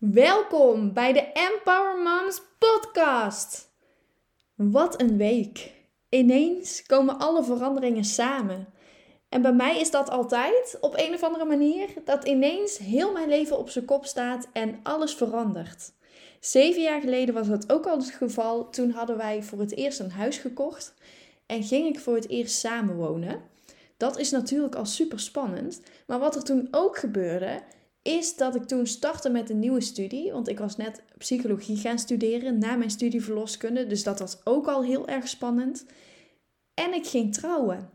Welkom bij de Empower Moms podcast. Wat een week. Ineens komen alle veranderingen samen. En bij mij is dat altijd op een of andere manier dat ineens heel mijn leven op zijn kop staat en alles verandert. Zeven jaar geleden was dat ook al het geval. Toen hadden wij voor het eerst een huis gekocht en ging ik voor het eerst samenwonen. Dat is natuurlijk al super spannend. Maar wat er toen ook gebeurde, is dat ik toen startte met een nieuwe studie. Want ik was net psychologie gaan studeren na mijn studie verloskunde. Dus dat was ook al heel erg spannend. En ik ging trouwen.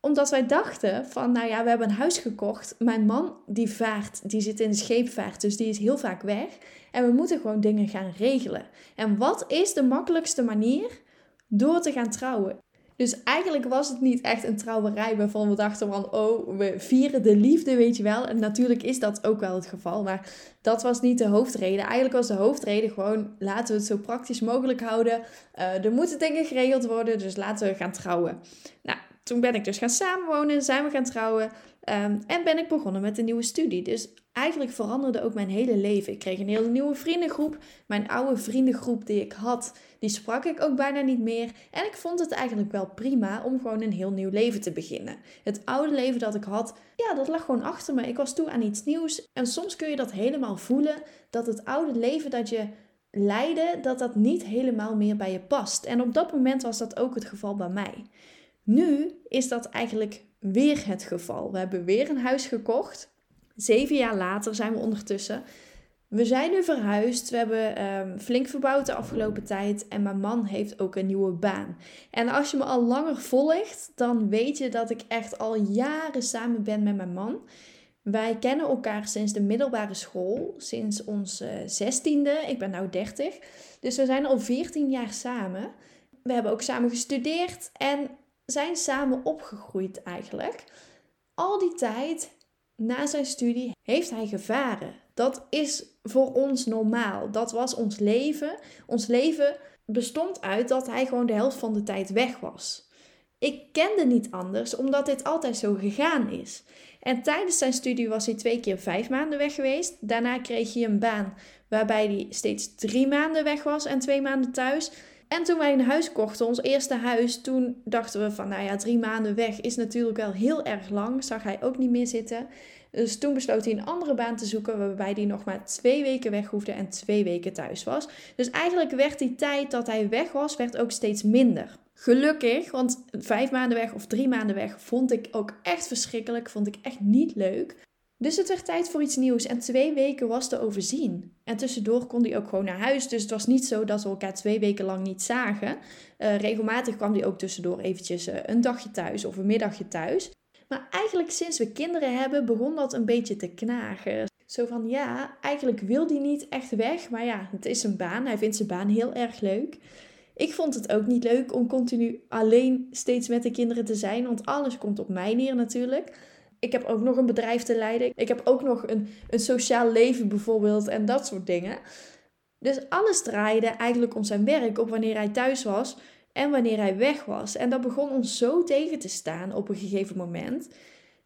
Omdat wij dachten van, nou ja, we hebben een huis gekocht. Mijn man die vaart, die zit in de scheepvaart, dus die is heel vaak weg. En we moeten gewoon dingen gaan regelen. En wat is de makkelijkste manier? Door te gaan trouwen. Dus eigenlijk was het niet echt een trouwerij waarvan we dachten van, oh, we vieren de liefde, weet je wel. En natuurlijk is dat ook wel het geval, maar dat was niet de hoofdreden. Eigenlijk was de hoofdreden gewoon, laten we het zo praktisch mogelijk houden. Uh, er moeten dingen geregeld worden, dus laten we gaan trouwen. Nou, toen ben ik dus gaan samenwonen, zijn we gaan trouwen. Um, en ben ik begonnen met een nieuwe studie. Dus eigenlijk veranderde ook mijn hele leven. Ik kreeg een hele nieuwe vriendengroep. Mijn oude vriendengroep die ik had, die sprak ik ook bijna niet meer. En ik vond het eigenlijk wel prima om gewoon een heel nieuw leven te beginnen. Het oude leven dat ik had, ja, dat lag gewoon achter me. Ik was toe aan iets nieuws. En soms kun je dat helemaal voelen, dat het oude leven dat je leidde, dat dat niet helemaal meer bij je past. En op dat moment was dat ook het geval bij mij. Nu is dat eigenlijk weer het geval. We hebben weer een huis gekocht. Zeven jaar later zijn we ondertussen. We zijn nu verhuisd. We hebben um, flink verbouwd de afgelopen tijd. En mijn man heeft ook een nieuwe baan. En als je me al langer volgt, dan weet je dat ik echt al jaren samen ben met mijn man. Wij kennen elkaar sinds de middelbare school, sinds uh, zestiende. Ik ben nu 30. Dus we zijn al 14 jaar samen. We hebben ook samen gestudeerd en zijn samen opgegroeid eigenlijk. Al die tijd na zijn studie heeft hij gevaren. Dat is voor ons normaal. Dat was ons leven. Ons leven bestond uit dat hij gewoon de helft van de tijd weg was. Ik kende niet anders, omdat dit altijd zo gegaan is. En tijdens zijn studie was hij twee keer vijf maanden weg geweest. Daarna kreeg hij een baan waarbij hij steeds drie maanden weg was en twee maanden thuis. En toen wij een huis kochten, ons eerste huis, toen dachten we van, nou ja, drie maanden weg is natuurlijk wel heel erg lang. Zag hij ook niet meer zitten. Dus toen besloot hij een andere baan te zoeken, waarbij hij nog maar twee weken weg hoefde en twee weken thuis was. Dus eigenlijk werd die tijd dat hij weg was, werd ook steeds minder. Gelukkig, want vijf maanden weg of drie maanden weg vond ik ook echt verschrikkelijk, vond ik echt niet leuk. Dus het werd tijd voor iets nieuws en twee weken was te overzien. En tussendoor kon hij ook gewoon naar huis. Dus het was niet zo dat we elkaar twee weken lang niet zagen. Uh, regelmatig kwam hij ook tussendoor eventjes uh, een dagje thuis of een middagje thuis. Maar eigenlijk sinds we kinderen hebben begon dat een beetje te knagen. Zo van ja, eigenlijk wil hij niet echt weg. Maar ja, het is een baan. Hij vindt zijn baan heel erg leuk. Ik vond het ook niet leuk om continu alleen steeds met de kinderen te zijn. Want alles komt op mij neer natuurlijk ik heb ook nog een bedrijf te leiden. Ik heb ook nog een, een sociaal leven bijvoorbeeld en dat soort dingen. Dus alles draaide eigenlijk om zijn werk, op wanneer hij thuis was en wanneer hij weg was. En dat begon ons zo tegen te staan op een gegeven moment.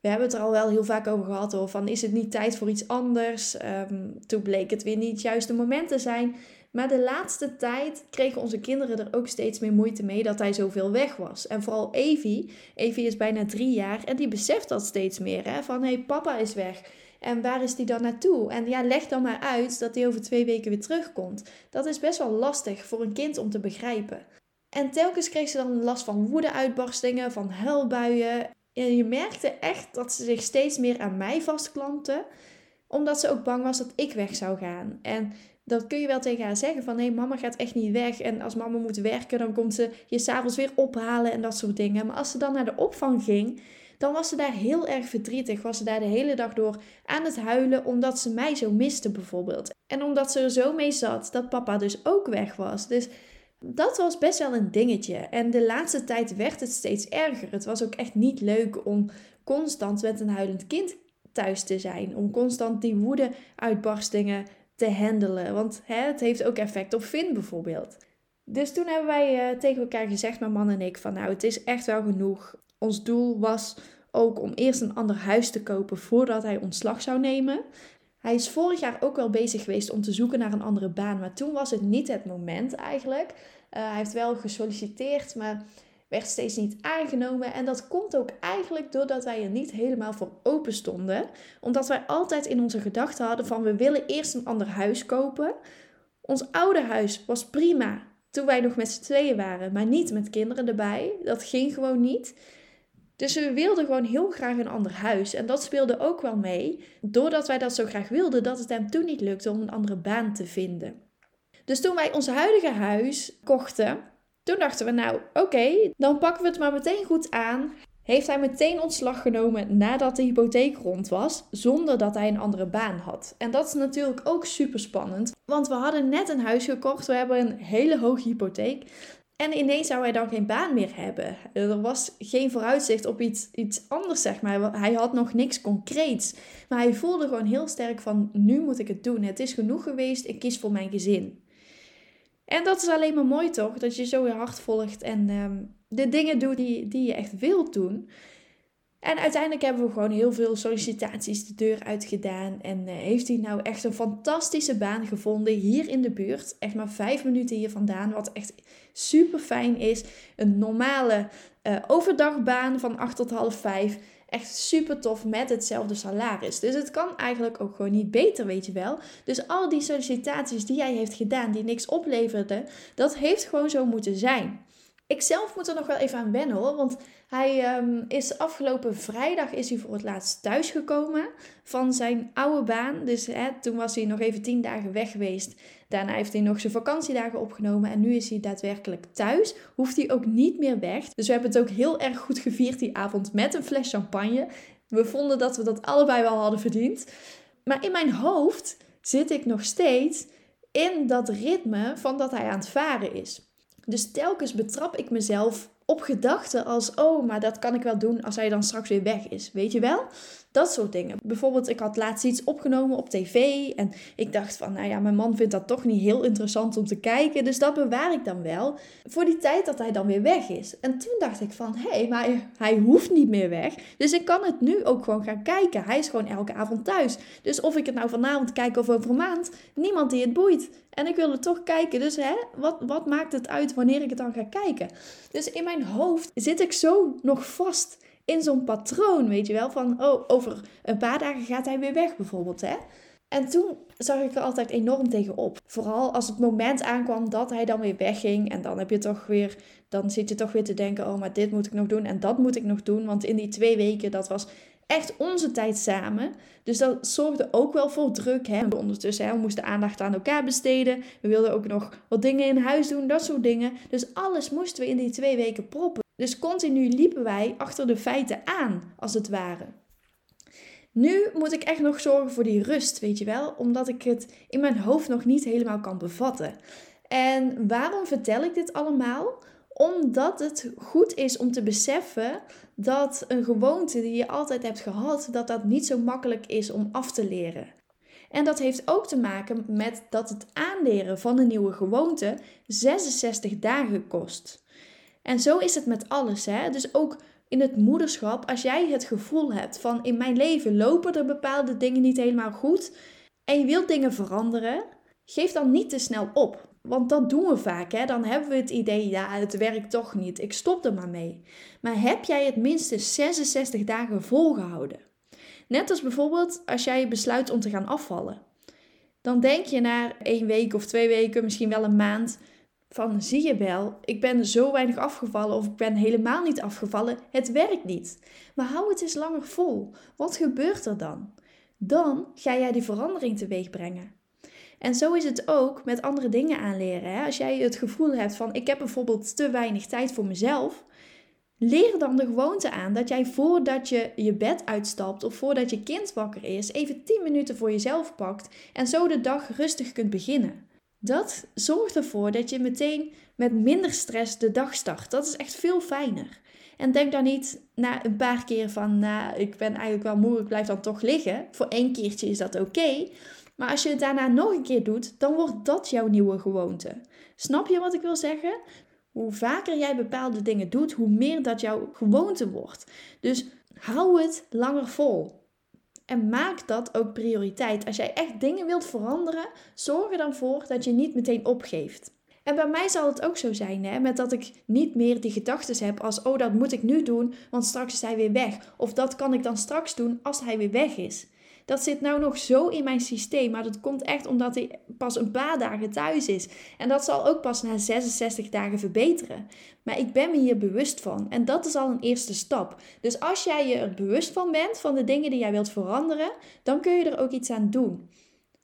We hebben het er al wel heel vaak over gehad, hoor, van is het niet tijd voor iets anders? Ehm, toen bleek het weer niet het juiste moment te zijn. Maar de laatste tijd kregen onze kinderen er ook steeds meer moeite mee dat hij zoveel weg was. En vooral Evie. Evie is bijna drie jaar en die beseft dat steeds meer. Hè? Van hé, hey, papa is weg. En waar is die dan naartoe? En ja, leg dan maar uit dat hij over twee weken weer terugkomt. Dat is best wel lastig voor een kind om te begrijpen. En telkens kreeg ze dan last van woedeuitbarstingen, van huilbuien. En je merkte echt dat ze zich steeds meer aan mij vastklampte, omdat ze ook bang was dat ik weg zou gaan. En dat kun je wel tegen haar zeggen van hé, mama gaat echt niet weg. En als mama moet werken, dan komt ze je s'avonds weer ophalen en dat soort dingen. Maar als ze dan naar de opvang ging, dan was ze daar heel erg verdrietig. Was ze daar de hele dag door aan het huilen omdat ze mij zo miste bijvoorbeeld. En omdat ze er zo mee zat dat papa dus ook weg was. Dus dat was best wel een dingetje. En de laatste tijd werd het steeds erger. Het was ook echt niet leuk om constant met een huilend kind thuis te zijn. Om constant die woede-uitbarstingen te handelen. Want het heeft ook effect op Finn bijvoorbeeld. Dus toen hebben wij uh, tegen elkaar gezegd, mijn man en ik, van nou, het is echt wel genoeg. Ons doel was ook om eerst een ander huis te kopen voordat hij ontslag zou nemen. Hij is vorig jaar ook wel bezig geweest om te zoeken naar een andere baan, maar toen was het niet het moment eigenlijk. Uh, hij heeft wel gesolliciteerd, maar werd steeds niet aangenomen. En dat komt ook eigenlijk doordat wij er niet helemaal voor open stonden. Omdat wij altijd in onze gedachten hadden van we willen eerst een ander huis kopen. Ons oude huis was prima toen wij nog met z'n tweeën waren, maar niet met kinderen erbij. Dat ging gewoon niet. Dus we wilden gewoon heel graag een ander huis. En dat speelde ook wel mee, doordat wij dat zo graag wilden, dat het hem toen niet lukte om een andere baan te vinden. Dus toen wij ons huidige huis kochten, toen dachten we nou, oké, dan pakken we het maar meteen goed aan. Heeft hij meteen ontslag genomen nadat de hypotheek rond was, zonder dat hij een andere baan had. En dat is natuurlijk ook super spannend, want we hadden net een huis gekocht, we hebben een hele hoge hypotheek. En ineens zou hij dan geen baan meer hebben. Er was geen vooruitzicht op iets, iets anders, zeg maar. Hij had nog niks concreets. Maar hij voelde gewoon heel sterk van, nu moet ik het doen. Het is genoeg geweest, ik kies voor mijn gezin. En dat is alleen maar mooi toch? Dat je zo je hart volgt en ehm, de dingen doet die, die je echt wilt doen. En uiteindelijk hebben we gewoon heel veel sollicitaties de deur uitgedaan. En uh, heeft hij nou echt een fantastische baan gevonden hier in de buurt. Echt maar vijf minuten hier vandaan. Wat echt super fijn is. Een normale uh, overdagbaan van acht tot half vijf. Echt super tof met hetzelfde salaris. Dus het kan eigenlijk ook gewoon niet beter, weet je wel. Dus al die sollicitaties die hij heeft gedaan, die niks opleverden, dat heeft gewoon zo moeten zijn. Ik zelf moet er nog wel even aan wennen hoor. Want hij um, is afgelopen vrijdag is hij voor het laatst thuisgekomen van zijn oude baan. Dus hè, toen was hij nog even tien dagen weg geweest. Daarna heeft hij nog zijn vakantiedagen opgenomen. En nu is hij daadwerkelijk thuis. Hoeft hij ook niet meer weg. Dus we hebben het ook heel erg goed gevierd die avond met een fles champagne. We vonden dat we dat allebei wel hadden verdiend. Maar in mijn hoofd zit ik nog steeds in dat ritme van dat hij aan het varen is. Dus telkens betrap ik mezelf op gedachten als: oh, maar dat kan ik wel doen als hij dan straks weer weg is. Weet je wel? Dat soort dingen. Bijvoorbeeld, ik had laatst iets opgenomen op tv en ik dacht van, nou ja, mijn man vindt dat toch niet heel interessant om te kijken, dus dat bewaar ik dan wel voor die tijd dat hij dan weer weg is. En toen dacht ik van, hé, hey, maar hij hoeft niet meer weg, dus ik kan het nu ook gewoon gaan kijken. Hij is gewoon elke avond thuis. Dus of ik het nou vanavond kijk of over een maand, niemand die het boeit. En ik wil het toch kijken. Dus hè, wat, wat maakt het uit wanneer ik het dan ga kijken? Dus in mijn hoofd zit ik zo nog vast in zo'n patroon, weet je wel, van oh, over een paar dagen gaat hij weer weg bijvoorbeeld, hè. En toen zag ik er altijd enorm tegen op. Vooral als het moment aankwam dat hij dan weer wegging. En dan heb je toch weer, dan zit je toch weer te denken: oh, maar dit moet ik nog doen en dat moet ik nog doen. Want in die twee weken, dat was echt onze tijd samen. Dus dat zorgde ook wel voor druk. Hè. Ondertussen, hè, we moesten aandacht aan elkaar besteden. We wilden ook nog wat dingen in huis doen, dat soort dingen. Dus alles moesten we in die twee weken proppen. Dus continu liepen wij achter de feiten aan, als het ware. Nu moet ik echt nog zorgen voor die rust, weet je wel, omdat ik het in mijn hoofd nog niet helemaal kan bevatten. En waarom vertel ik dit allemaal? Omdat het goed is om te beseffen dat een gewoonte die je altijd hebt gehad, dat dat niet zo makkelijk is om af te leren. En dat heeft ook te maken met dat het aanleren van een nieuwe gewoonte 66 dagen kost. En zo is het met alles. Hè? Dus ook in het moederschap, als jij het gevoel hebt van in mijn leven lopen er bepaalde dingen niet helemaal goed en je wilt dingen veranderen, geef dan niet te snel op. Want dat doen we vaak. Hè? Dan hebben we het idee, ja, het werkt toch niet. Ik stop er maar mee. Maar heb jij het minstens 66 dagen volgehouden? Net als bijvoorbeeld als jij besluit om te gaan afvallen. Dan denk je na één week of twee weken, misschien wel een maand, van zie je wel, ik ben zo weinig afgevallen of ik ben helemaal niet afgevallen, het werkt niet. Maar hou het eens langer vol. Wat gebeurt er dan? Dan ga jij die verandering teweeg brengen. En zo is het ook met andere dingen aanleren. Hè? Als jij het gevoel hebt van ik heb bijvoorbeeld te weinig tijd voor mezelf, leer dan de gewoonte aan dat jij voordat je je bed uitstapt of voordat je kind wakker is, even 10 minuten voor jezelf pakt en zo de dag rustig kunt beginnen. Dat zorgt ervoor dat je meteen met minder stress de dag start. Dat is echt veel fijner. En denk dan niet na een paar keer van, nou, ik ben eigenlijk wel moe, ik blijf dan toch liggen. Voor één keertje is dat oké. Maar als je het daarna nog een keer doet, dan wordt dat jouw nieuwe gewoonte. Snap je wat ik wil zeggen? Hoe vaker jij bepaalde dingen doet, hoe meer dat jouw gewoonte wordt. Dus hou het langer vol. En maak dat ook prioriteit. Als jij echt dingen wilt veranderen, zorg er dan voor dat je niet meteen opgeeft. En bij mij zal het ook zo zijn, hè, met dat ik niet meer die gedachten heb als, oh dat moet ik nu doen, want straks is hij weer weg. Of dat kan ik dan straks doen als hij weer weg is. Dat zit nou nog zo in mijn systeem, maar dat komt echt omdat hij pas een paar dagen thuis is. En dat zal ook pas na 66 dagen verbeteren. Maar ik ben me hier bewust van en dat is al een eerste stap. Dus als jij je er bewust van bent, van de dingen die jij wilt veranderen, dan kun je er ook iets aan doen.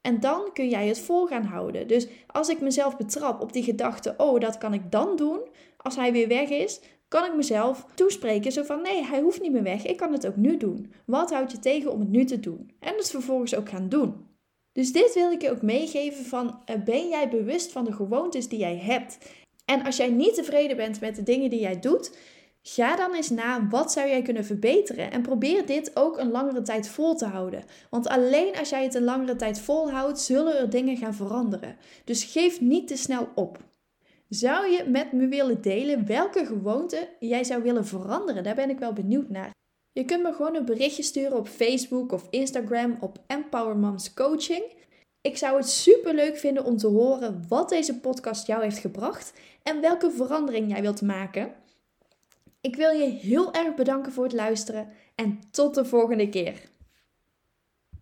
En dan kun jij het vol gaan houden. Dus als ik mezelf betrap op die gedachte, oh, dat kan ik dan doen als hij weer weg is, kan ik mezelf toespreken zo van nee, hij hoeft niet meer weg, ik kan het ook nu doen. Wat houdt je tegen om het nu te doen? En het vervolgens ook gaan doen. Dus dit wil ik je ook meegeven van eh, ben jij bewust van de gewoontes die jij hebt? En als jij niet tevreden bent met de dingen die jij doet, ga dan eens na wat zou jij kunnen verbeteren en probeer dit ook een langere tijd vol te houden. Want alleen als jij het een langere tijd volhoudt, zullen er dingen gaan veranderen. Dus geef niet te snel op. Zou je met me willen delen welke gewoonte jij zou willen veranderen? Daar ben ik wel benieuwd naar. Je kunt me gewoon een berichtje sturen op Facebook of Instagram op Empower Moms Coaching. Ik zou het super leuk vinden om te horen wat deze podcast jou heeft gebracht en welke verandering jij wilt maken. Ik wil je heel erg bedanken voor het luisteren en tot de volgende keer.